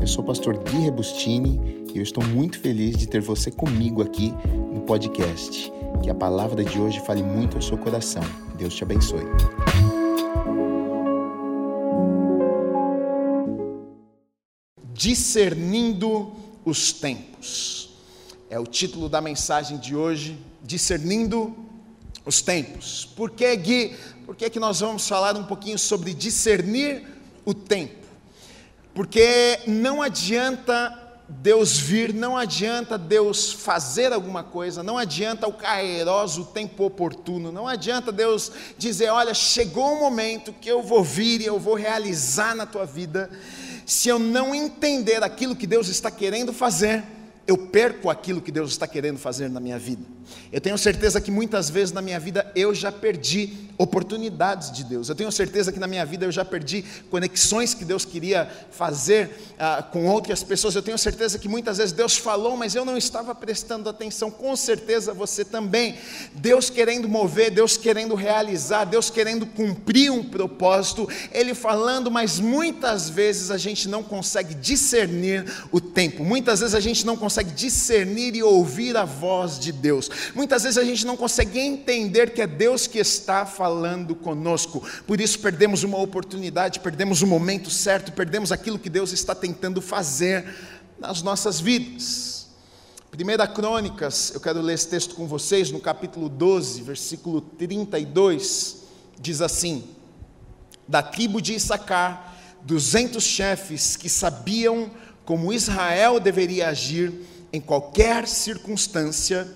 Eu sou o pastor Gui Rebustini e eu estou muito feliz de ter você comigo aqui no podcast. Que a palavra de hoje fale muito ao seu coração. Deus te abençoe. Discernindo os tempos. É o título da mensagem de hoje, discernindo os tempos. Por que, Gui? Por que, que nós vamos falar um pouquinho sobre discernir o tempo? Porque não adianta Deus vir, não adianta Deus fazer alguma coisa, não adianta o kairos, o tempo oportuno, não adianta Deus dizer, olha, chegou o momento que eu vou vir e eu vou realizar na tua vida, se eu não entender aquilo que Deus está querendo fazer, eu perco aquilo que Deus está querendo fazer na minha vida. Eu tenho certeza que muitas vezes na minha vida eu já perdi oportunidades de Deus. Eu tenho certeza que na minha vida eu já perdi conexões que Deus queria fazer uh, com outras pessoas. Eu tenho certeza que muitas vezes Deus falou, mas eu não estava prestando atenção. Com certeza você também. Deus querendo mover, Deus querendo realizar, Deus querendo cumprir um propósito, Ele falando, mas muitas vezes a gente não consegue discernir o tempo. Muitas vezes a gente não consegue discernir e ouvir a voz de Deus. Muitas vezes a gente não consegue entender que é Deus que está falando conosco, por isso perdemos uma oportunidade, perdemos o momento certo, perdemos aquilo que Deus está tentando fazer nas nossas vidas. Primeira Crônicas, eu quero ler esse texto com vocês, no capítulo 12, versículo 32, diz assim: Da tribo de Issacar, duzentos chefes que sabiam como Israel deveria agir em qualquer circunstância,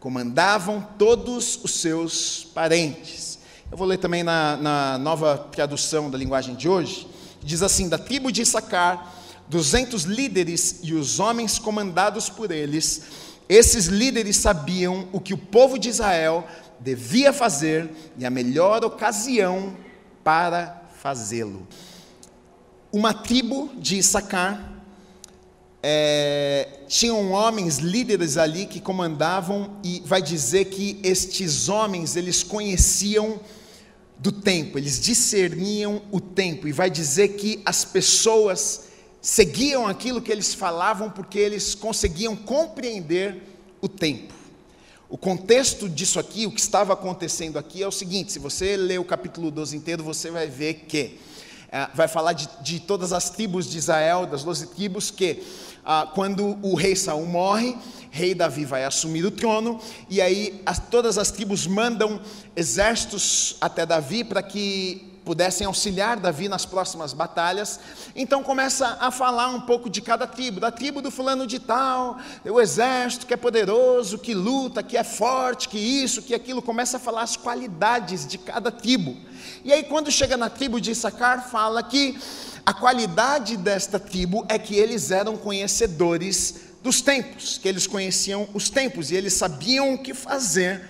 comandavam todos os seus parentes. Eu vou ler também na, na nova tradução da linguagem de hoje. Diz assim: da tribo de Issacar, duzentos líderes e os homens comandados por eles, esses líderes sabiam o que o povo de Israel devia fazer e a melhor ocasião para fazê-lo. Uma tribo de Issacar é, tinham homens líderes ali que comandavam e vai dizer que estes homens eles conheciam do tempo, eles discerniam o tempo e vai dizer que as pessoas seguiam aquilo que eles falavam porque eles conseguiam compreender o tempo. O contexto disso aqui, o que estava acontecendo aqui é o seguinte: se você ler o capítulo 12 inteiro, você vai ver que é, vai falar de, de todas as tribos de Israel, das doze tribos, que ah, quando o rei Saul morre, rei Davi vai assumir o trono, e aí as, todas as tribos mandam exércitos até Davi para que pudessem auxiliar Davi nas próximas batalhas. Então começa a falar um pouco de cada tribo, da tribo do fulano de tal, o exército que é poderoso, que luta, que é forte, que isso, que aquilo, começa a falar as qualidades de cada tribo. E aí quando chega na tribo de Issacar, fala que a qualidade desta tribo é que eles eram conhecedores dos tempos, que eles conheciam os tempos e eles sabiam o que fazer,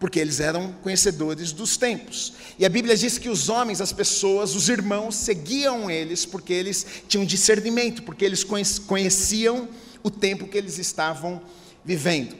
porque eles eram conhecedores dos tempos. E a Bíblia diz que os homens, as pessoas, os irmãos seguiam eles porque eles tinham discernimento, porque eles conheciam o tempo que eles estavam vivendo.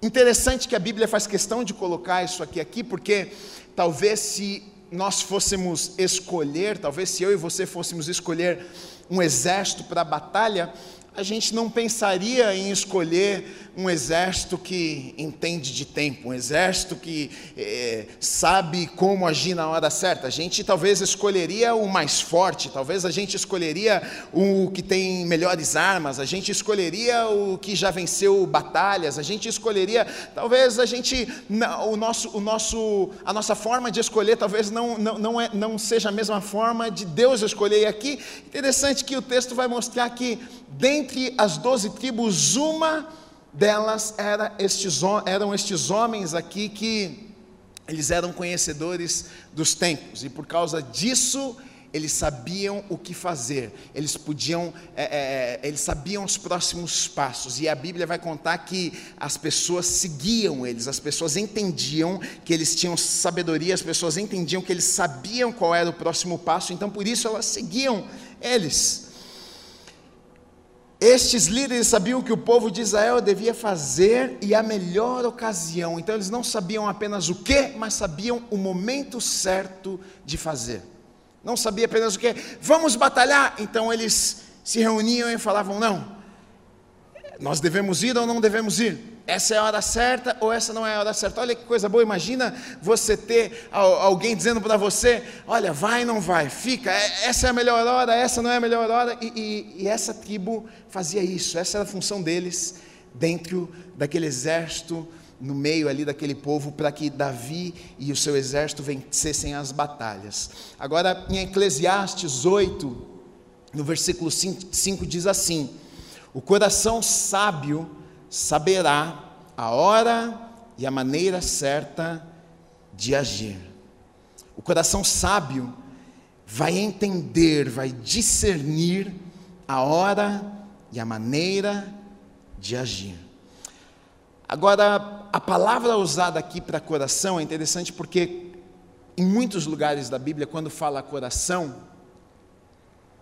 Interessante que a Bíblia faz questão de colocar isso aqui aqui, porque talvez se nós fôssemos escolher, talvez se eu e você fôssemos escolher um exército para a batalha, a gente não pensaria em escolher um exército que entende de tempo, um exército que é, sabe como agir na hora certa. A gente talvez escolheria o mais forte, talvez a gente escolheria o que tem melhores armas, a gente escolheria o que já venceu batalhas, a gente escolheria, talvez a gente, o nosso, o nosso, a nossa forma de escolher talvez não, não, não, é, não seja a mesma forma de Deus escolher. E aqui, interessante que o texto vai mostrar que dentre as doze tribos, uma delas era estes, eram estes homens aqui que eles eram conhecedores dos tempos, e por causa disso eles sabiam o que fazer, eles podiam, é, é, é, eles sabiam os próximos passos, e a Bíblia vai contar que as pessoas seguiam eles, as pessoas entendiam que eles tinham sabedoria, as pessoas entendiam que eles sabiam qual era o próximo passo, então por isso elas seguiam eles. Estes líderes sabiam que o povo de Israel devia fazer e a melhor ocasião. Então eles não sabiam apenas o que, mas sabiam o momento certo de fazer. Não sabia apenas o que, vamos batalhar. Então eles se reuniam e falavam: não, nós devemos ir ou não devemos ir? Essa é a hora certa ou essa não é a hora certa? Olha que coisa boa, imagina você ter alguém dizendo para você: olha, vai não vai, fica, é, essa é a melhor hora, essa não é a melhor hora. E, e, e essa tribo fazia isso, essa era a função deles dentro daquele exército no meio ali daquele povo para que Davi e o seu exército vencessem as batalhas. Agora, em Eclesiastes 8, no versículo 5, 5 diz assim: O coração sábio saberá a hora e a maneira certa de agir. O coração sábio vai entender, vai discernir a hora e a maneira de agir. Agora, a palavra usada aqui para coração é interessante porque em muitos lugares da Bíblia, quando fala coração,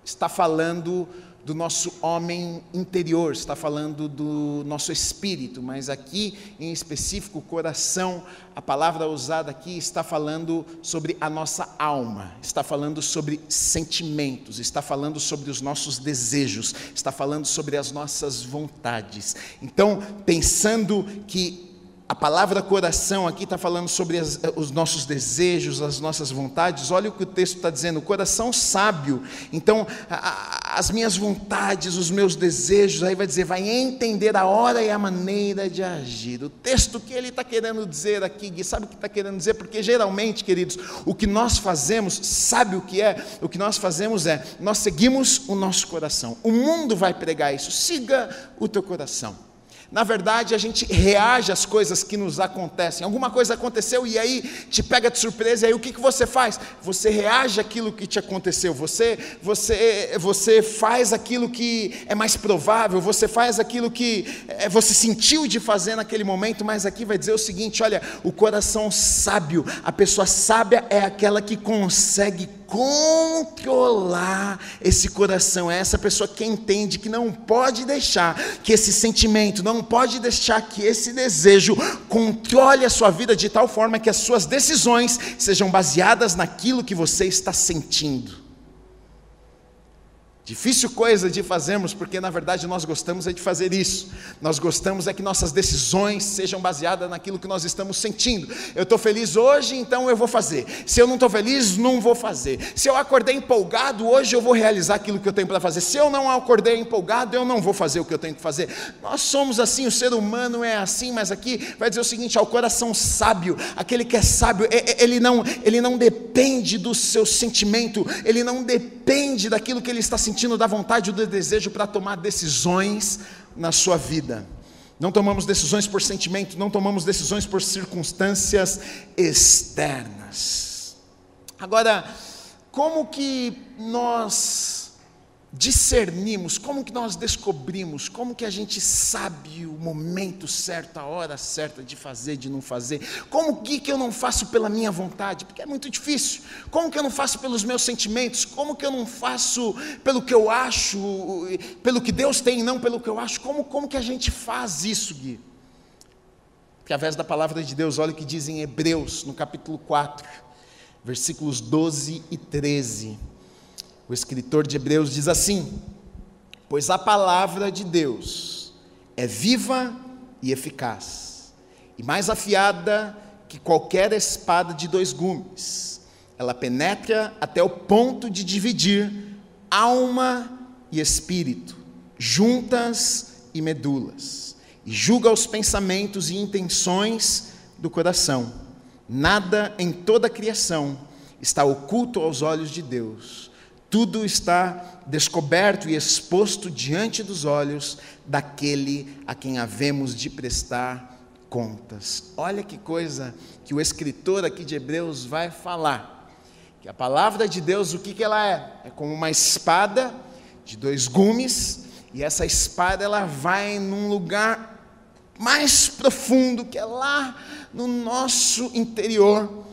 está falando do nosso homem interior, está falando do nosso espírito, mas aqui em específico, coração, a palavra usada aqui está falando sobre a nossa alma, está falando sobre sentimentos, está falando sobre os nossos desejos, está falando sobre as nossas vontades. Então, pensando que a palavra coração aqui está falando sobre as, os nossos desejos, as nossas vontades. Olha o que o texto está dizendo: coração sábio. Então, a, a, as minhas vontades, os meus desejos, aí vai dizer, vai entender a hora e a maneira de agir. O texto que ele está querendo dizer aqui, Gui, sabe o que está querendo dizer? Porque geralmente, queridos, o que nós fazemos, sabe o que é? O que nós fazemos é, nós seguimos o nosso coração. O mundo vai pregar isso. Siga o teu coração. Na verdade, a gente reage às coisas que nos acontecem. Alguma coisa aconteceu e aí te pega de surpresa, e aí o que, que você faz? Você reage àquilo que te aconteceu, você, você, você faz aquilo que é mais provável, você faz aquilo que é, você sentiu de fazer naquele momento, mas aqui vai dizer o seguinte: olha, o coração sábio, a pessoa sábia é aquela que consegue controlar esse coração, é essa pessoa que entende que não pode deixar que esse sentimento, não pode deixar que esse desejo controle a sua vida de tal forma que as suas decisões sejam baseadas naquilo que você está sentindo. Difícil coisa de fazermos, porque na verdade nós gostamos é de fazer isso. Nós gostamos é que nossas decisões sejam baseadas naquilo que nós estamos sentindo. Eu estou feliz hoje, então eu vou fazer. Se eu não estou feliz, não vou fazer. Se eu acordei empolgado, hoje eu vou realizar aquilo que eu tenho para fazer. Se eu não acordei empolgado, eu não vou fazer o que eu tenho que fazer. Nós somos assim, o ser humano é assim, mas aqui vai dizer o seguinte: ao coração sábio, aquele que é sábio, ele não, ele não depende do seu sentimento, ele não depende daquilo que ele está sentindo sentindo da vontade ou do desejo para tomar decisões na sua vida. Não tomamos decisões por sentimento, não tomamos decisões por circunstâncias externas. Agora, como que nós discernimos, como que nós descobrimos, como que a gente sabe o momento certo, a hora certa de fazer, de não fazer, como que, que eu não faço pela minha vontade, porque é muito difícil, como que eu não faço pelos meus sentimentos, como que eu não faço pelo que eu acho, pelo que Deus tem, não pelo que eu acho, como, como que a gente faz isso, Gui? Através da palavra de Deus, olha o que diz em Hebreus, no capítulo 4, versículos 12 e 13, o escritor de Hebreus diz assim: Pois a palavra de Deus é viva e eficaz, e mais afiada que qualquer espada de dois gumes. Ela penetra até o ponto de dividir alma e espírito, juntas e medulas, e julga os pensamentos e intenções do coração. Nada em toda a criação está oculto aos olhos de Deus tudo está descoberto e exposto diante dos olhos daquele a quem havemos de prestar contas. Olha que coisa que o escritor aqui de Hebreus vai falar. Que a palavra de Deus, o que, que ela é? É como uma espada de dois gumes, e essa espada ela vai num lugar mais profundo, que é lá no nosso interior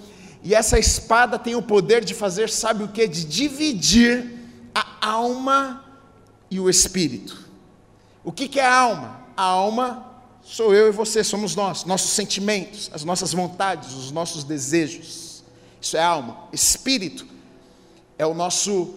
e essa espada tem o poder de fazer, sabe o que? De dividir a alma e o espírito. O que, que é a alma? A alma sou eu e você, somos nós, nossos sentimentos, as nossas vontades, os nossos desejos. Isso é alma. Espírito é o nosso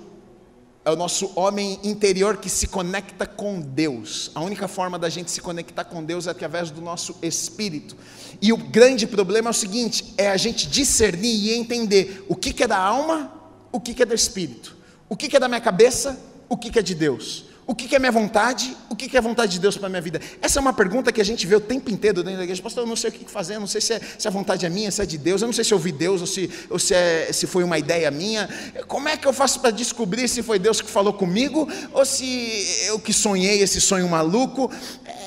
é o nosso homem interior que se conecta com Deus. A única forma da gente se conectar com Deus é através do nosso espírito. E o grande problema é o seguinte: é a gente discernir e entender o que, que é da alma, o que, que é do espírito, o que, que é da minha cabeça, o que, que é de Deus. O que é minha vontade? O que é a vontade de Deus para a minha vida? Essa é uma pergunta que a gente vê o tempo inteiro dentro da igreja. Pastor, eu não sei o que fazer, eu não sei se, é, se a vontade é minha, se é de Deus, eu não sei se eu ouvi Deus ou se, ou se, é, se foi uma ideia minha. Como é que eu faço para descobrir se foi Deus que falou comigo ou se eu que sonhei esse sonho maluco?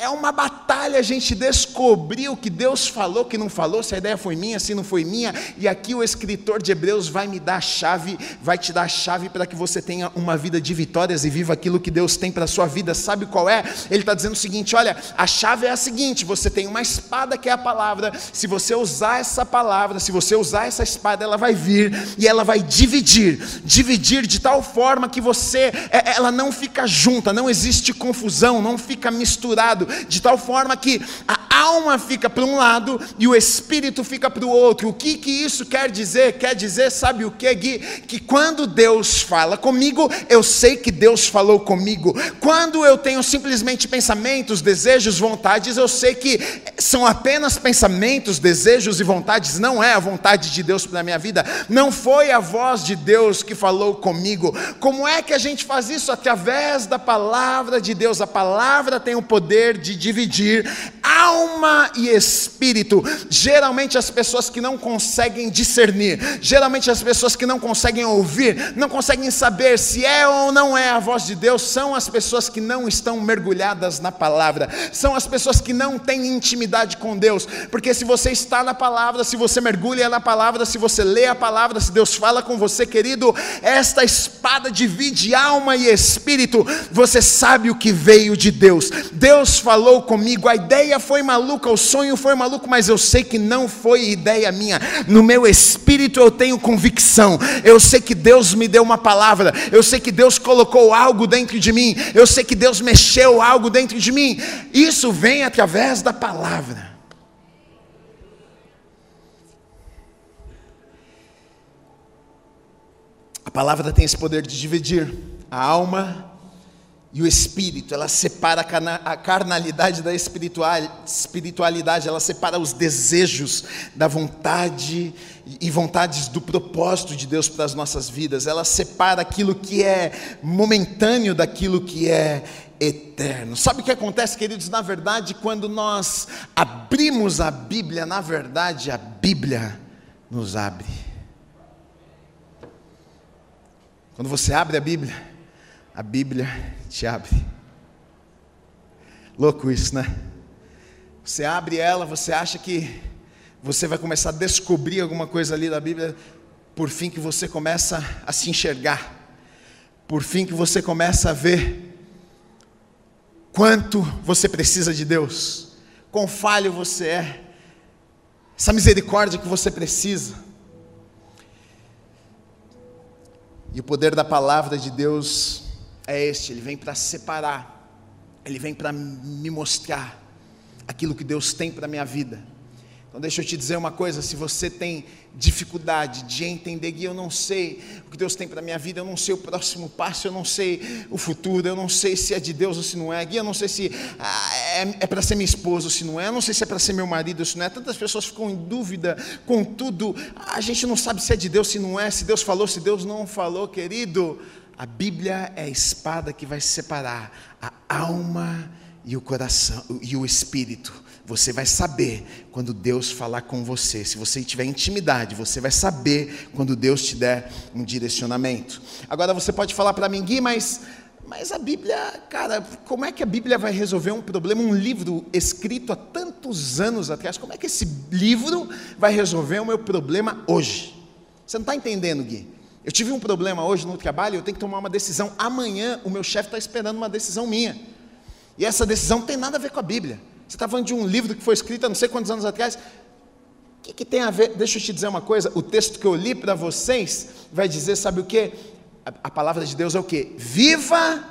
É uma batalha a gente descobrir o que Deus falou, que não falou, se a ideia foi minha, se não foi minha. E aqui o escritor de Hebreus vai me dar a chave, vai te dar a chave para que você tenha uma vida de vitórias e viva aquilo que Deus tem para a sua vida, sabe qual é? Ele está dizendo o seguinte: olha, a chave é a seguinte: você tem uma espada que é a palavra, se você usar essa palavra, se você usar essa espada, ela vai vir e ela vai dividir, dividir de tal forma que você, é, ela não fica junta, não existe confusão, não fica misturado, de tal forma que a alma fica para um lado e o espírito fica para o outro. O que, que isso quer dizer? Quer dizer, sabe o que, Gui? Que quando Deus fala comigo, eu sei que Deus falou comigo. Quando eu tenho simplesmente pensamentos, desejos, vontades, eu sei que são apenas pensamentos, desejos e vontades, não é a vontade de Deus para minha vida. Não foi a voz de Deus que falou comigo. Como é que a gente faz isso? Através da palavra de Deus. A palavra tem o poder de dividir alma e espírito. Geralmente as pessoas que não conseguem discernir, geralmente as pessoas que não conseguem ouvir, não conseguem saber se é ou não é a voz de Deus, são as pessoas que não estão mergulhadas na palavra, são as pessoas que não têm intimidade com Deus, porque se você está na palavra, se você mergulha na palavra, se você lê a palavra, se Deus fala com você, querido, esta espada divide alma e espírito, você sabe o que veio de Deus. Deus falou comigo, a ideia foi maluca, o sonho foi maluco, mas eu sei que não foi ideia minha. No meu espírito eu tenho convicção. Eu sei que Deus me deu uma palavra. Eu sei que Deus colocou algo dentro de mim. Eu sei que Deus mexeu algo dentro de mim. Isso vem através da palavra. A palavra tem esse poder de dividir a alma e o espírito, ela separa a carnalidade da espiritualidade, ela separa os desejos da vontade e vontades do propósito de Deus para as nossas vidas, ela separa aquilo que é momentâneo daquilo que é eterno. Sabe o que acontece, queridos? Na verdade, quando nós abrimos a Bíblia, na verdade, a Bíblia nos abre. Quando você abre a Bíblia, a Bíblia te abre. Louco isso, né? Você abre ela, você acha que você vai começar a descobrir alguma coisa ali da Bíblia, por fim que você começa a se enxergar, por fim que você começa a ver quanto você precisa de Deus, quão falho você é, essa misericórdia que você precisa. E o poder da palavra de Deus é este: ele vem para separar, ele vem para me mostrar aquilo que Deus tem para a minha vida. Então, deixa eu te dizer uma coisa: se você tem dificuldade de entender, Gui, eu não sei o que Deus tem para a minha vida, eu não sei o próximo passo, eu não sei o futuro, eu não sei se é de Deus ou se não é, Gui, eu não sei se ah, é, é para ser minha esposa ou se não é, eu não sei se é para ser meu marido ou se não é. Tantas pessoas ficam em dúvida com tudo, a gente não sabe se é de Deus, se não é, se Deus falou, se Deus não falou, querido. A Bíblia é a espada que vai separar a alma e o coração e o espírito. Você vai saber quando Deus falar com você. Se você tiver intimidade, você vai saber quando Deus te der um direcionamento. Agora você pode falar para mim, Gui, mas mas a Bíblia, cara, como é que a Bíblia vai resolver um problema, um livro escrito há tantos anos atrás? Como é que esse livro vai resolver o meu problema hoje? Você não está entendendo, Gui? Eu tive um problema hoje no trabalho, eu tenho que tomar uma decisão. Amanhã o meu chefe está esperando uma decisão minha. E essa decisão não tem nada a ver com a Bíblia. Você está falando de um livro que foi escrito há não sei quantos anos atrás. O que, que tem a ver? Deixa eu te dizer uma coisa. O texto que eu li para vocês vai dizer, sabe o que? A, a palavra de Deus é o que? Viva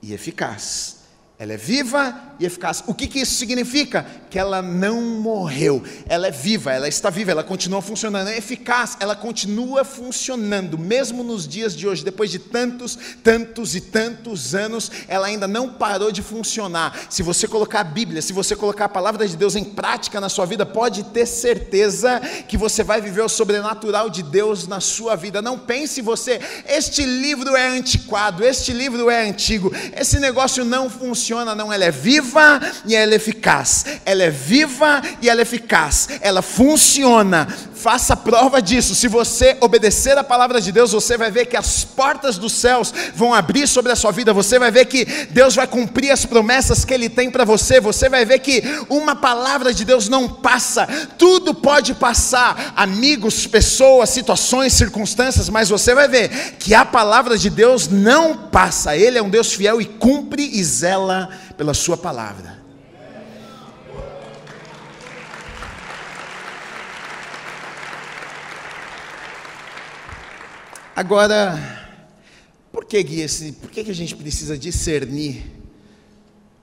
e eficaz. Ela é viva e eficaz. O que, que isso significa? Que ela não morreu, ela é viva, ela está viva, ela continua funcionando, é eficaz, ela continua funcionando, mesmo nos dias de hoje, depois de tantos, tantos e tantos anos, ela ainda não parou de funcionar. Se você colocar a Bíblia, se você colocar a palavra de Deus em prática na sua vida, pode ter certeza que você vai viver o sobrenatural de Deus na sua vida. Não pense você, este livro é antiquado, este livro é antigo, esse negócio não funciona funciona, não, ela é viva e ela é eficaz. Ela é viva e ela é eficaz. Ela funciona. Faça prova disso. Se você obedecer a palavra de Deus, você vai ver que as portas dos céus vão abrir sobre a sua vida. Você vai ver que Deus vai cumprir as promessas que Ele tem para você. Você vai ver que uma palavra de Deus não passa. Tudo pode passar, amigos, pessoas, situações, circunstâncias, mas você vai ver que a palavra de Deus não passa. Ele é um Deus fiel e cumpre e zela pela Sua palavra. Agora, por que, Gui, por que, que a gente precisa discernir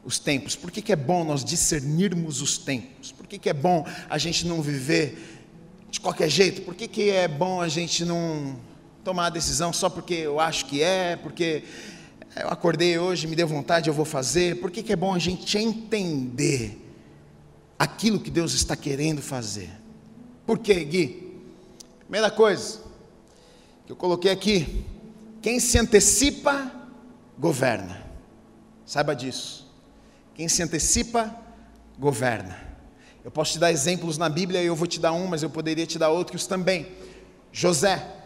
os tempos? Por que, que é bom nós discernirmos os tempos? Por que, que é bom a gente não viver de qualquer jeito? Por que, que é bom a gente não tomar a decisão só porque eu acho que é, porque eu acordei hoje, me deu vontade, eu vou fazer? Por que, que é bom a gente entender aquilo que Deus está querendo fazer? Por quê, Gui? Primeira coisa, que eu coloquei aqui. Quem se antecipa, governa. Saiba disso. Quem se antecipa, governa. Eu posso te dar exemplos na Bíblia, eu vou te dar um, mas eu poderia te dar outros também. José,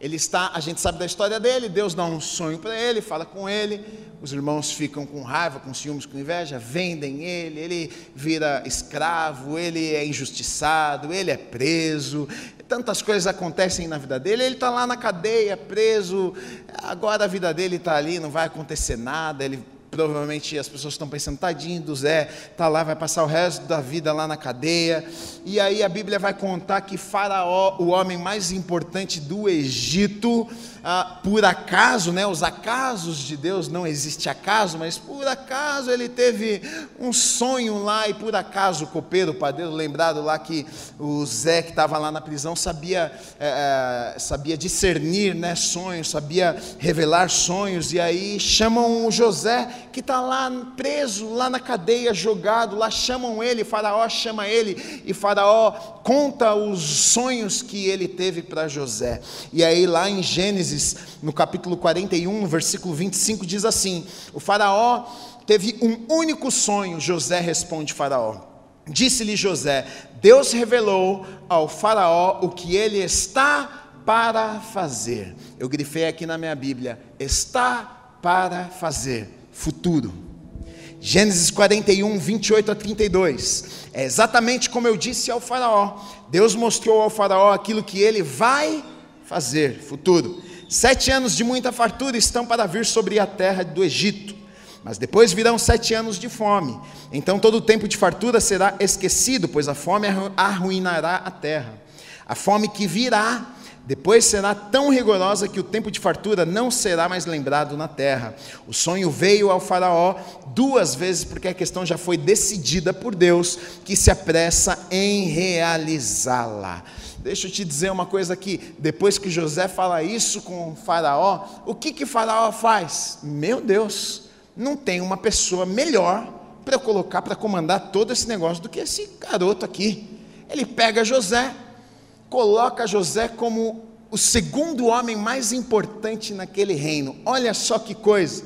ele está, a gente sabe da história dele, Deus dá um sonho para ele, fala com ele, os irmãos ficam com raiva, com ciúmes, com inveja, vendem ele, ele vira escravo, ele é injustiçado, ele é preso, tantas coisas acontecem na vida dele, ele está lá na cadeia, preso, agora a vida dele está ali, não vai acontecer nada, ele provavelmente as pessoas estão pensando, tadinho do Zé, está lá, vai passar o resto da vida lá na cadeia. E aí a Bíblia vai contar que Faraó, o homem mais importante do Egito, ah, por acaso, né, os acasos de Deus, não existe acaso, mas por acaso ele teve um sonho lá, e por acaso o copeiro, o padeiro, lembrado lá que o Zé que estava lá na prisão sabia, é, sabia discernir né, sonhos, sabia revelar sonhos, e aí chamam o José, que está lá preso, lá na cadeia, jogado, lá chamam ele, Faraó chama ele, e Faraó conta os sonhos que ele teve para José, e aí lá em Gênesis, no capítulo 41, versículo 25, diz assim: O Faraó teve um único sonho, José responde Faraó. Disse-lhe José: Deus revelou ao Faraó o que ele está para fazer. Eu grifei aqui na minha Bíblia: está para fazer, futuro. Gênesis 41, 28 a 32. É exatamente como eu disse ao Faraó. Deus mostrou ao Faraó aquilo que ele vai fazer, futuro. Sete anos de muita fartura estão para vir sobre a terra do Egito, mas depois virão sete anos de fome. Então todo o tempo de fartura será esquecido, pois a fome arruinará a terra. A fome que virá depois será tão rigorosa que o tempo de fartura não será mais lembrado na terra. O sonho veio ao Faraó duas vezes, porque a questão já foi decidida por Deus, que se apressa em realizá-la. Deixa eu te dizer uma coisa aqui. Depois que José fala isso com o Faraó, o que que Faraó faz? Meu Deus, não tem uma pessoa melhor para colocar para comandar todo esse negócio do que esse garoto aqui. Ele pega José, coloca José como o segundo homem mais importante naquele reino. Olha só que coisa.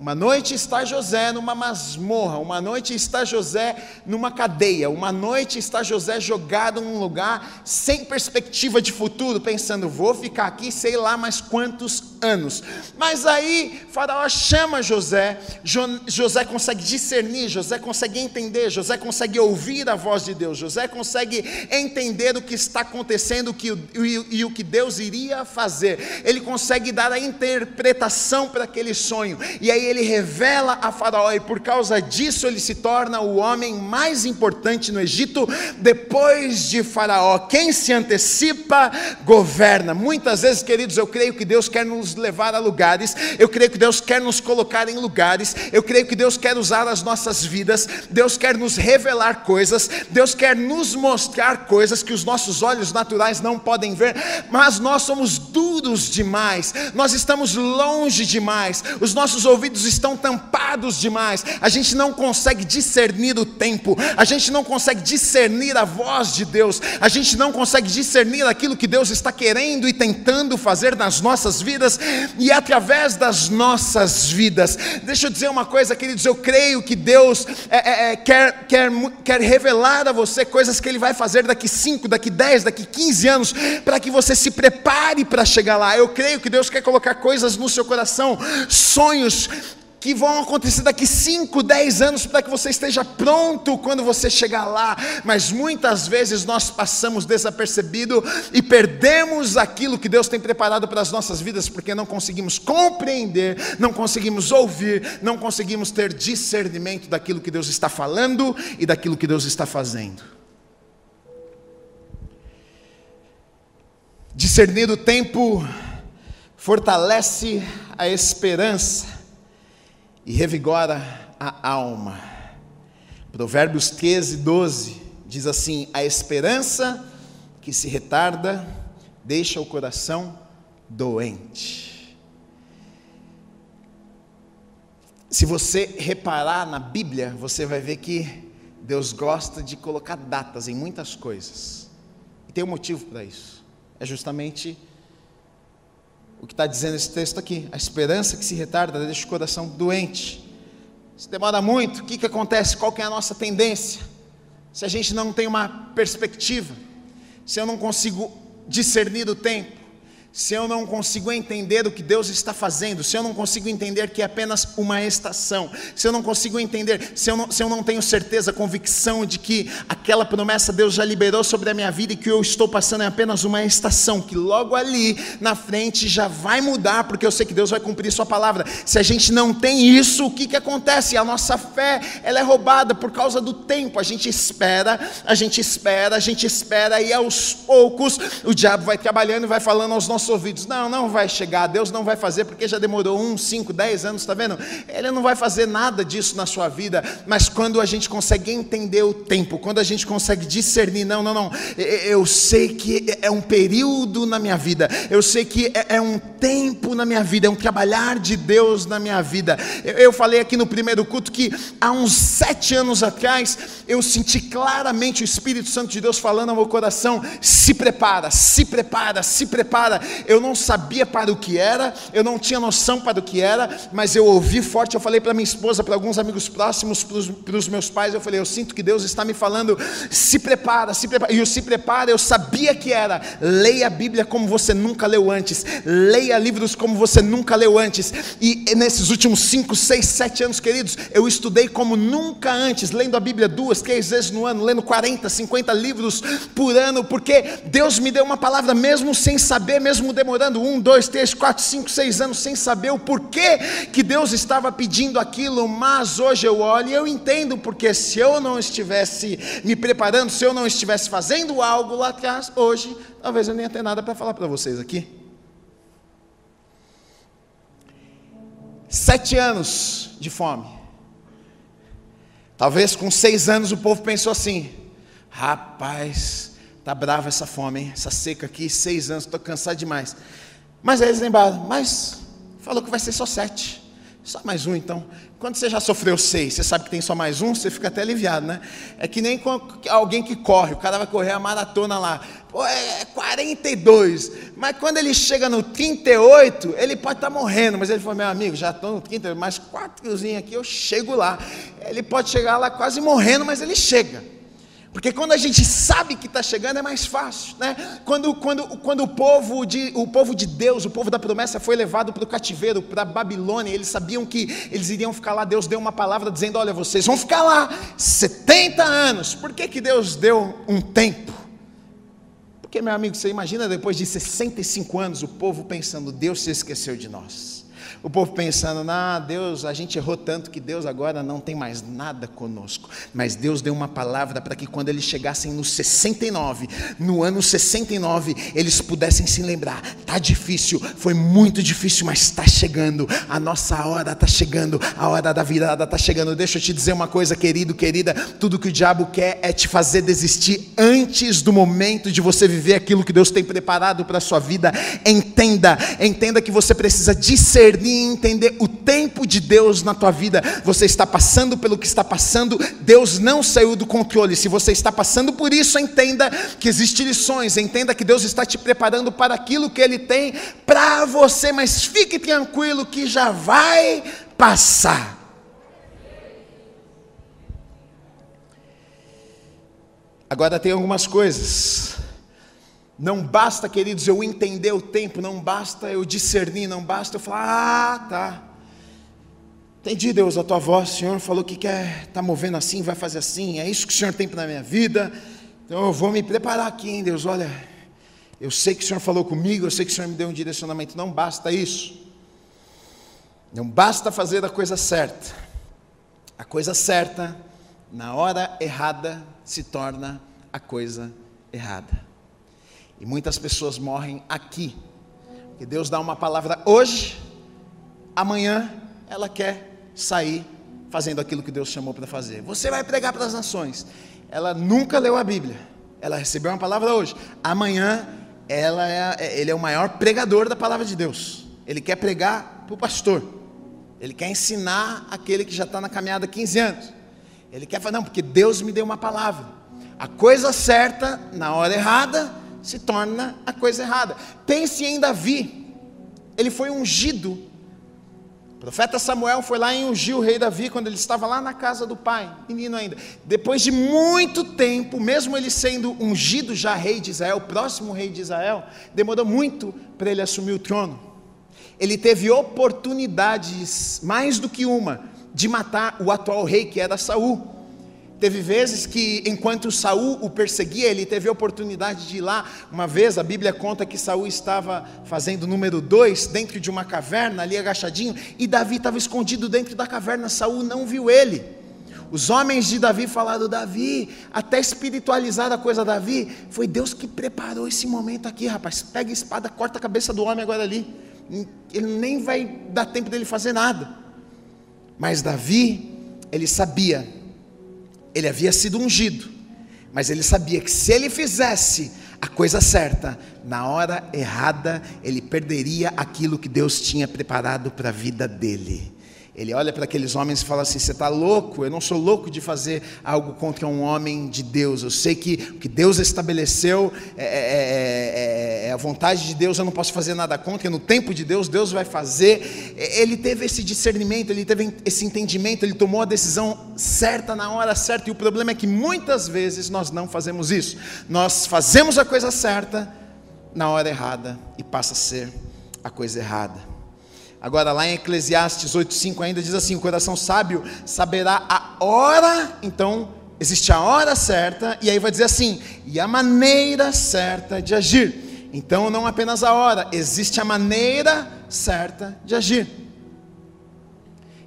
Uma noite está José numa masmorra, uma noite está José numa cadeia, uma noite está José jogado num lugar sem perspectiva de futuro, pensando, vou ficar aqui sei lá mais quantos anos. Mas aí Faraó chama José, jo, José consegue discernir, José consegue entender, José consegue ouvir a voz de Deus, José consegue entender o que está acontecendo que, e, e o que Deus iria fazer, ele consegue dar a interpretação para aquele sonho, e aí ele revela a Faraó, e por causa disso ele se torna o homem mais importante no Egito, depois de Faraó. Quem se antecipa, governa. Muitas vezes, queridos, eu creio que Deus quer nos levar a lugares, eu creio que Deus quer nos colocar em lugares, eu creio que Deus quer usar as nossas vidas, Deus quer nos revelar coisas, Deus quer nos mostrar coisas que os nossos olhos naturais não podem ver, mas nós somos duros demais, nós estamos longe demais, os nossos ouvidos estão tampados demais, a gente não consegue discernir o tempo, a gente não consegue discernir a voz de Deus, a gente não consegue discernir aquilo que Deus está querendo e tentando fazer nas nossas vidas e através das nossas vidas. Deixa eu dizer uma coisa, queridos, eu creio que Deus é, é, é quer, quer, quer revelar a você coisas que Ele vai fazer daqui 5, daqui 10, daqui 15 anos, para que você se prepare para chegar lá. Eu creio que Deus quer colocar coisas no seu coração, sonhos que vão acontecer daqui 5, 10 anos para que você esteja pronto quando você chegar lá, mas muitas vezes nós passamos desapercebido e perdemos aquilo que Deus tem preparado para as nossas vidas porque não conseguimos compreender, não conseguimos ouvir, não conseguimos ter discernimento daquilo que Deus está falando e daquilo que Deus está fazendo. Discernir o tempo fortalece a esperança e revigora a alma. Provérbios 13, 12 diz assim: A esperança que se retarda deixa o coração doente. Se você reparar na Bíblia, você vai ver que Deus gosta de colocar datas em muitas coisas. E tem um motivo para isso. É justamente o que está dizendo esse texto aqui. A esperança que se retarda deixa o coração doente. Se demora muito, o que, que acontece? Qual que é a nossa tendência? Se a gente não tem uma perspectiva, se eu não consigo discernir o tempo, se eu não consigo entender o que Deus está fazendo, se eu não consigo entender que é apenas uma estação, se eu não consigo entender, se eu não, se eu não tenho certeza, convicção de que aquela promessa Deus já liberou sobre a minha vida e que eu estou passando é apenas uma estação, que logo ali na frente já vai mudar, porque eu sei que Deus vai cumprir Sua palavra. Se a gente não tem isso, o que, que acontece? A nossa fé ela é roubada por causa do tempo. A gente espera, a gente espera, a gente espera, e aos poucos o diabo vai trabalhando e vai falando aos nossos nossos ouvidos: não, não vai chegar, Deus não vai fazer, porque já demorou um, cinco, dez anos, está vendo? Ele não vai fazer nada disso na sua vida, mas quando a gente consegue entender o tempo, quando a gente consegue discernir, não, não, não, eu sei que é um período na minha vida, eu sei que é, é um tempo na minha vida, é um trabalhar de Deus na minha vida. Eu falei aqui no primeiro culto que há uns sete anos atrás eu senti claramente o Espírito Santo de Deus falando ao meu coração: se prepara, se prepara, se prepara eu não sabia para o que era, eu não tinha noção para o que era, mas eu ouvi forte, eu falei para minha esposa, para alguns amigos próximos, para os meus pais, eu falei, eu sinto que Deus está me falando, se prepara, se prepara, e o se prepara, eu sabia que era, leia a Bíblia como você nunca leu antes, leia livros como você nunca leu antes, e nesses últimos 5, 6, 7 anos, queridos, eu estudei como nunca antes, lendo a Bíblia duas, três vezes no ano, lendo 40, 50 livros por ano, porque Deus me deu uma palavra mesmo sem saber, mesmo mesmo demorando um, dois, três, quatro, cinco, seis anos sem saber o porquê que Deus estava pedindo aquilo, mas hoje eu olho e eu entendo porque se eu não estivesse me preparando, se eu não estivesse fazendo algo lá atrás, hoje talvez eu nem ia ter nada para falar para vocês aqui. Sete anos de fome. Talvez com seis anos o povo pensou assim: rapaz, Tá brava essa fome, hein? essa seca aqui, seis anos, estou cansado demais. Mas aí eles lembraram, mas falou que vai ser só sete. Só mais um então. Quando você já sofreu seis, você sabe que tem só mais um, você fica até aliviado, né? É que nem alguém que corre, o cara vai correr a maratona lá. Pô, é 42. Mas quando ele chega no 38, ele pode estar tá morrendo. Mas ele falou, meu amigo, já estou no 30, mais quatro aqui, eu chego lá. Ele pode chegar lá quase morrendo, mas ele chega. Porque quando a gente sabe que está chegando é mais fácil, né? Quando, quando, quando o, povo de, o povo de Deus, o povo da promessa foi levado para o cativeiro, para a Babilônia, eles sabiam que eles iriam ficar lá, Deus deu uma palavra dizendo, olha vocês vão ficar lá 70 anos, por que, que Deus deu um tempo? Porque meu amigo, você imagina depois de 65 anos o povo pensando, Deus se esqueceu de nós O povo pensando, ah, Deus, a gente errou tanto que Deus agora não tem mais nada conosco. Mas Deus deu uma palavra para que quando eles chegassem no 69, no ano 69, eles pudessem se lembrar: tá difícil, foi muito difícil, mas está chegando. A nossa hora está chegando, a hora da virada está chegando. Deixa eu te dizer uma coisa, querido, querida: tudo que o diabo quer é te fazer desistir antes do momento de você viver aquilo que Deus tem preparado para a sua vida. Entenda, entenda que você precisa discernir entender o tempo de Deus na tua vida. Você está passando pelo que está passando, Deus não saiu do controle. Se você está passando por isso, entenda que existem lições, entenda que Deus está te preparando para aquilo que Ele tem para você, mas fique tranquilo que já vai passar. Agora tem algumas coisas não basta, queridos, eu entender o tempo, não basta eu discernir, não basta eu falar, ah, tá. Entendi, Deus, a tua voz, o Senhor falou que quer, está movendo assim, vai fazer assim, é isso que o Senhor tem para minha vida, então eu vou me preparar aqui, hein, Deus, olha, eu sei que o Senhor falou comigo, eu sei que o Senhor me deu um direcionamento, não basta isso, não basta fazer a coisa certa, a coisa certa, na hora errada, se torna a coisa errada. E muitas pessoas morrem aqui. Porque Deus dá uma palavra hoje, amanhã ela quer sair fazendo aquilo que Deus chamou para fazer. Você vai pregar para as nações. Ela nunca leu a Bíblia. Ela recebeu uma palavra hoje. Amanhã ela é, é ele é o maior pregador da palavra de Deus. Ele quer pregar para o pastor. Ele quer ensinar aquele que já está na caminhada há 15 anos. Ele quer falar, não, porque Deus me deu uma palavra. A coisa certa, na hora errada, se torna a coisa errada. Pense em Davi, ele foi ungido. O profeta Samuel foi lá e ungiu o rei Davi quando ele estava lá na casa do pai, menino ainda. Depois de muito tempo, mesmo ele sendo ungido já rei de Israel, próximo rei de Israel, demorou muito para ele assumir o trono. Ele teve oportunidades, mais do que uma, de matar o atual rei que era Saul. Teve vezes que, enquanto Saul o perseguia, ele teve a oportunidade de ir lá. Uma vez a Bíblia conta que Saul estava fazendo número dois dentro de uma caverna, ali agachadinho, e Davi estava escondido dentro da caverna. Saul não viu ele. Os homens de Davi falaram, Davi, até espiritualizar a coisa, Davi, foi Deus que preparou esse momento aqui, rapaz. Pega a espada, corta a cabeça do homem agora ali. Ele nem vai dar tempo dele fazer nada. Mas Davi, ele sabia ele havia sido ungido, mas ele sabia que se ele fizesse a coisa certa, na hora errada, ele perderia aquilo que Deus tinha preparado para a vida dele. Ele olha para aqueles homens e fala assim: Você está louco? Eu não sou louco de fazer algo contra um homem de Deus. Eu sei que o que Deus estabeleceu é, é, é, é, a vontade de Deus, eu não posso fazer nada contra. No tempo de Deus, Deus vai fazer. Ele teve esse discernimento, ele teve esse entendimento, ele tomou a decisão certa na hora certa. E o problema é que muitas vezes nós não fazemos isso. Nós fazemos a coisa certa na hora errada e passa a ser a coisa errada. Agora, lá em Eclesiastes 8,5 ainda diz assim: o coração sábio saberá a hora, então existe a hora certa, e aí vai dizer assim, e a maneira certa de agir. Então, não apenas a hora, existe a maneira certa de agir.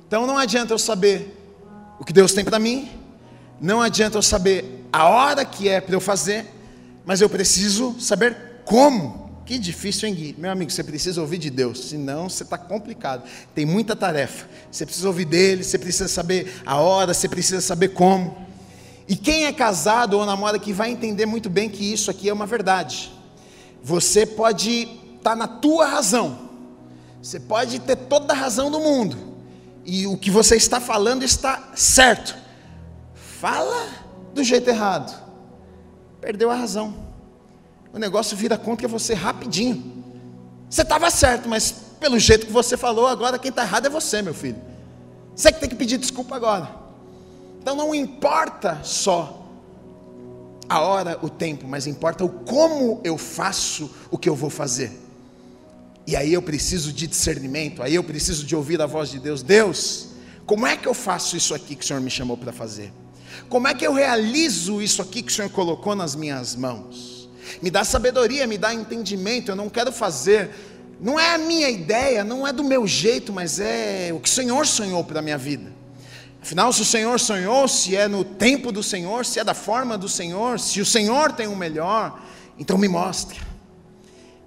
Então, não adianta eu saber o que Deus tem para mim, não adianta eu saber a hora que é para eu fazer, mas eu preciso saber como. Que difícil, hein, Gui? Meu amigo, você precisa ouvir de Deus, senão você está complicado. Tem muita tarefa. Você precisa ouvir dele, você precisa saber a hora, você precisa saber como. E quem é casado ou namora que vai entender muito bem que isso aqui é uma verdade. Você pode estar tá na tua razão, você pode ter toda a razão do mundo, e o que você está falando está certo. Fala do jeito errado, perdeu a razão o negócio vira contra você rapidinho. Você estava certo, mas pelo jeito que você falou, agora quem está errado é você, meu filho. Você que tem que pedir desculpa agora. Então não importa só a hora, o tempo, mas importa o como eu faço o que eu vou fazer. E aí eu preciso de discernimento, aí eu preciso de ouvir a voz de Deus. Deus, como é que eu faço isso aqui que o Senhor me chamou para fazer? Como é que eu realizo isso aqui que o Senhor colocou nas minhas mãos? Me dá sabedoria, me dá entendimento. Eu não quero fazer Não é a minha ideia, não é do meu jeito, mas é o que o Senhor sonhou para a minha vida. Afinal, se o Senhor sonhou, se é no tempo do Senhor, se é da forma do Senhor, se o Senhor tem o melhor, então me mostre.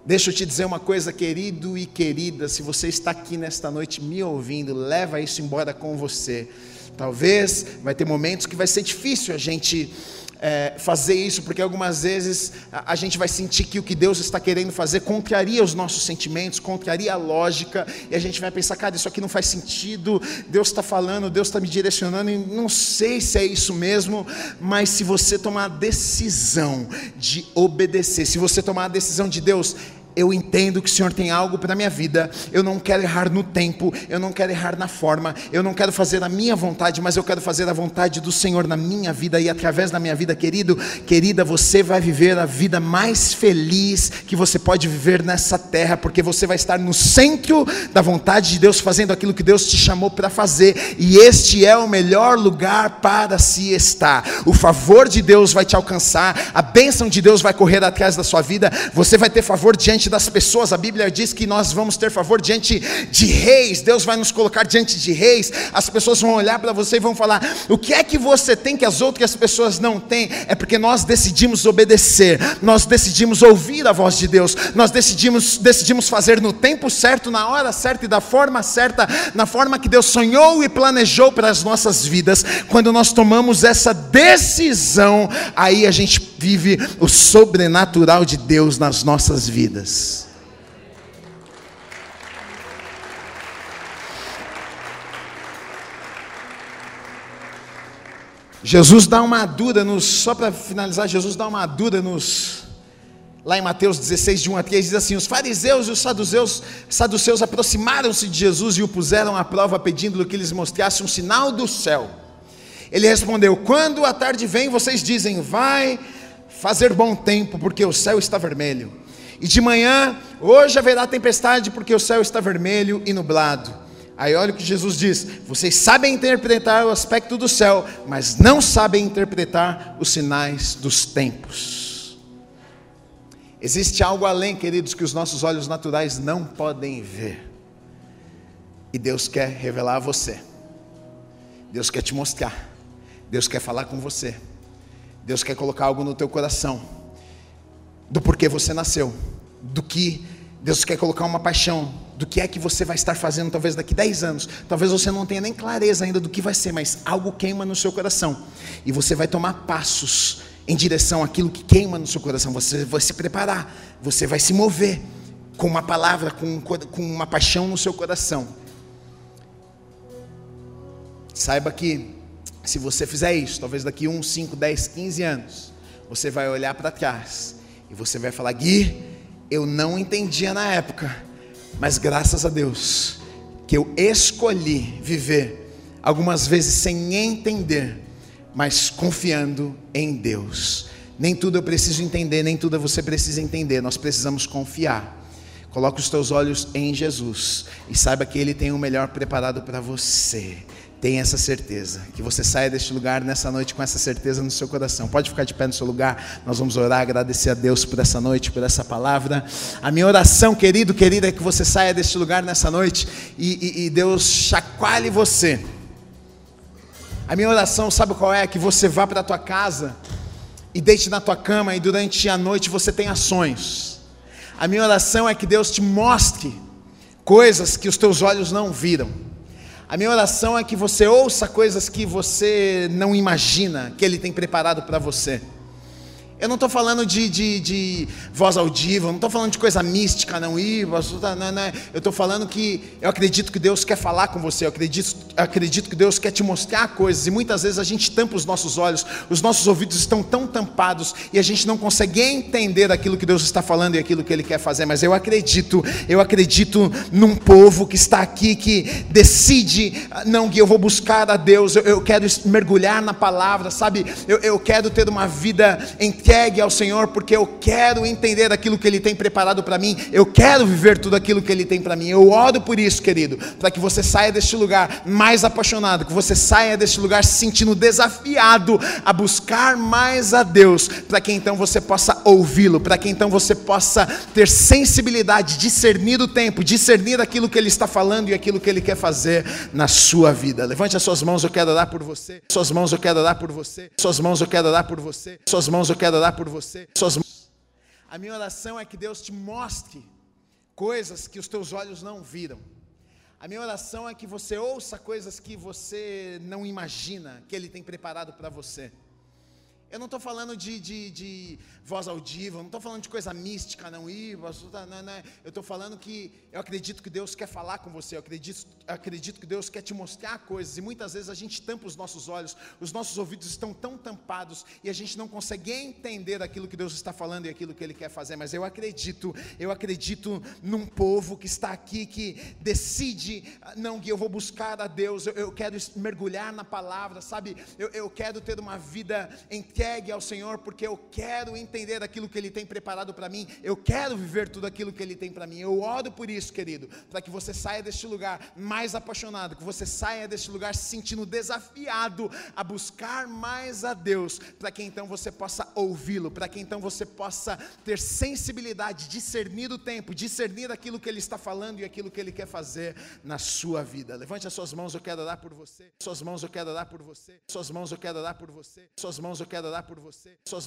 Deixa eu te dizer uma coisa, querido e querida, se você está aqui nesta noite me ouvindo, leva isso embora com você. Talvez vai ter momentos que vai ser difícil a gente é, fazer isso, porque algumas vezes a, a, gente vai sentir que o que Deus está querendo fazer contraria os nossos sentimentos, contraria a lógica, e a gente vai pensar, cara, isso aqui não faz sentido, Deus está falando, Deus está me direcionando, e não sei se é isso mesmo, mas se você tomar a decisão de obedecer, se você tomar a decisão de Deus, eu entendo que o Senhor tem algo para a minha vida, eu não quero errar no tempo, eu não quero errar na forma, eu não quero fazer a minha vontade, mas eu quero fazer a vontade do Senhor na minha vida. E através da minha vida, querido, querida, você vai viver a vida mais feliz que você pode viver nessa terra, porque você vai estar no centro da vontade de Deus, fazendo aquilo que Deus te chamou para fazer, e este é o melhor lugar para se estar. O favor de Deus vai te alcançar, a bênção de Deus vai correr atrás da sua vida, você vai ter favor diante diante das pessoas. A Bíblia diz que nós vamos ter favor diante de reis. Deus vai nos colocar diante de reis. As pessoas vão olhar para você e vão falar: "O que é que você tem que as outras pessoas não têm?" É porque nós decidimos obedecer. Nós decidimos ouvir a voz de Deus. Nós decidimos decidimos fazer no tempo certo, na hora certa e da forma certa, na forma que Deus sonhou e planejou para as nossas vidas. Quando nós tomamos essa decisão, aí a gente vive o sobrenatural de Deus nas nossas vidas. Jesus dá uma dura nos, só para finalizar, Jesus dá uma dura nos, lá em Mateus 16, de 1 a 3, diz assim: Os fariseus e os saduceus, saduceus aproximaram-se de Jesus e o puseram à prova, pedindo-lhe que lhes mostrasse um sinal do céu. Ele respondeu: Quando a tarde vem, vocês dizem, vai fazer bom tempo, porque o céu está vermelho. E de manhã, hoje haverá tempestade, porque o céu está vermelho e nublado. Aí olha o que Jesus diz: vocês sabem interpretar o aspecto do céu, mas não sabem interpretar os sinais dos tempos. Existe algo além, queridos, que os nossos olhos naturais não podem ver. E Deus quer revelar a você. Deus quer te mostrar. Deus quer falar com você. Deus quer colocar algo no teu coração, do porquê você nasceu, do que Deus quer colocar uma paixão, do que é que você vai estar fazendo talvez daqui 10 anos. Talvez você não tenha nem clareza ainda do que vai ser, mas algo queima no seu coração. E você vai tomar passos em direção àquilo que queima no seu coração. Você vai se preparar, você vai se mover com uma palavra, com, com uma paixão no seu coração. Saiba que se você fizer isso, talvez daqui 1, 5, 10, 15 anos, você vai olhar para trás e você vai falar: Gui, eu não entendia na época, mas graças a Deus que eu escolhi viver, algumas vezes sem entender, mas confiando em Deus. Nem tudo eu preciso entender, nem tudo você precisa entender, nós precisamos confiar. Coloque os teus olhos em Jesus e saiba que Ele tem o melhor preparado para você. Tenha essa certeza, que você saia deste lugar nessa noite com essa certeza no seu coração. Pode ficar de pé no seu lugar, nós vamos orar, agradecer a Deus por essa noite, por essa palavra. A minha oração, querido, querida, é que você saia deste lugar nessa noite e, e, e Deus chacoalhe você. A minha oração, sabe qual é? Que você vá para a tua casa e deite na tua cama e durante a noite você tenha sonhos. A minha oração é que Deus te mostre coisas que os teus olhos não viram a minha oração é que você ouça coisas que você não imagina que Ele tem preparado para você. Eu não estou falando de, de, de, voz audível, não estou falando de coisa mística, não tá, não, não, eu estou falando que eu acredito que Deus quer falar com você, eu acredito, acredito que Deus quer te mostrar coisas, e muitas vezes a gente tampa os nossos olhos, os nossos ouvidos estão tão tampados, e a gente não consegue entender aquilo que Deus está falando e aquilo que Ele quer fazer, mas eu acredito, eu acredito num povo que está aqui, que decide, não, que eu vou buscar a Deus, eu, eu quero mergulhar na palavra, sabe, eu, eu quero ter uma vida em entregue ao Senhor, porque eu quero entender aquilo que Ele tem preparado para mim, eu quero viver tudo aquilo que Ele tem para mim. Eu oro por isso, querido, para que você saia deste lugar mais apaixonado, que você saia deste lugar se sentindo desafiado a buscar mais a Deus, para que então você possa ouvi-lo, para que então você possa ter sensibilidade, discernir o tempo, discernir aquilo que Ele está falando e aquilo que Ele quer fazer na sua vida. Levante as suas mãos, eu quero orar por você. Suas mãos, eu quero orar por você. Suas mãos, eu quero orar por você. Suas mãos, eu quero orar por você. A minha oração é que Deus te mostre coisas que os teus olhos não viram. A minha oração é que você ouça coisas que você não imagina que Ele tem preparado para você. Eu não estou falando de, de, de, voz audível, não estou falando de coisa mística, não, ir, não, não, eu estou falando que eu acredito que Deus quer falar com você, eu acredito, acredito que Deus quer te mostrar coisas, e muitas vezes a gente tampa os nossos olhos, os nossos ouvidos estão tão tampados, e a gente não consegue entender aquilo que Deus está falando e aquilo que Ele quer fazer, mas eu acredito, eu acredito num povo que está aqui, que decide, não, que eu vou buscar a Deus, eu, eu quero mergulhar na palavra, sabe, eu, eu quero ter uma vida em entregue ao Senhor, porque eu quero entender aquilo que Ele tem preparado para mim, eu quero viver tudo aquilo que Ele tem para mim. Eu oro por isso, querido, para que você saia deste lugar mais apaixonado, que você saia deste lugar se sentindo desafiado a buscar mais a Deus, para que então você possa ouvi-lo, para que então você possa ter sensibilidade, discernir o tempo, discernir aquilo que Ele está falando e aquilo que Ele quer fazer na sua vida. Levante as suas mãos, eu quero orar por você. Suas mãos, eu quero orar por você. Suas mãos, eu quero orar por você. Suas mãos, eu quero orar por você. Suas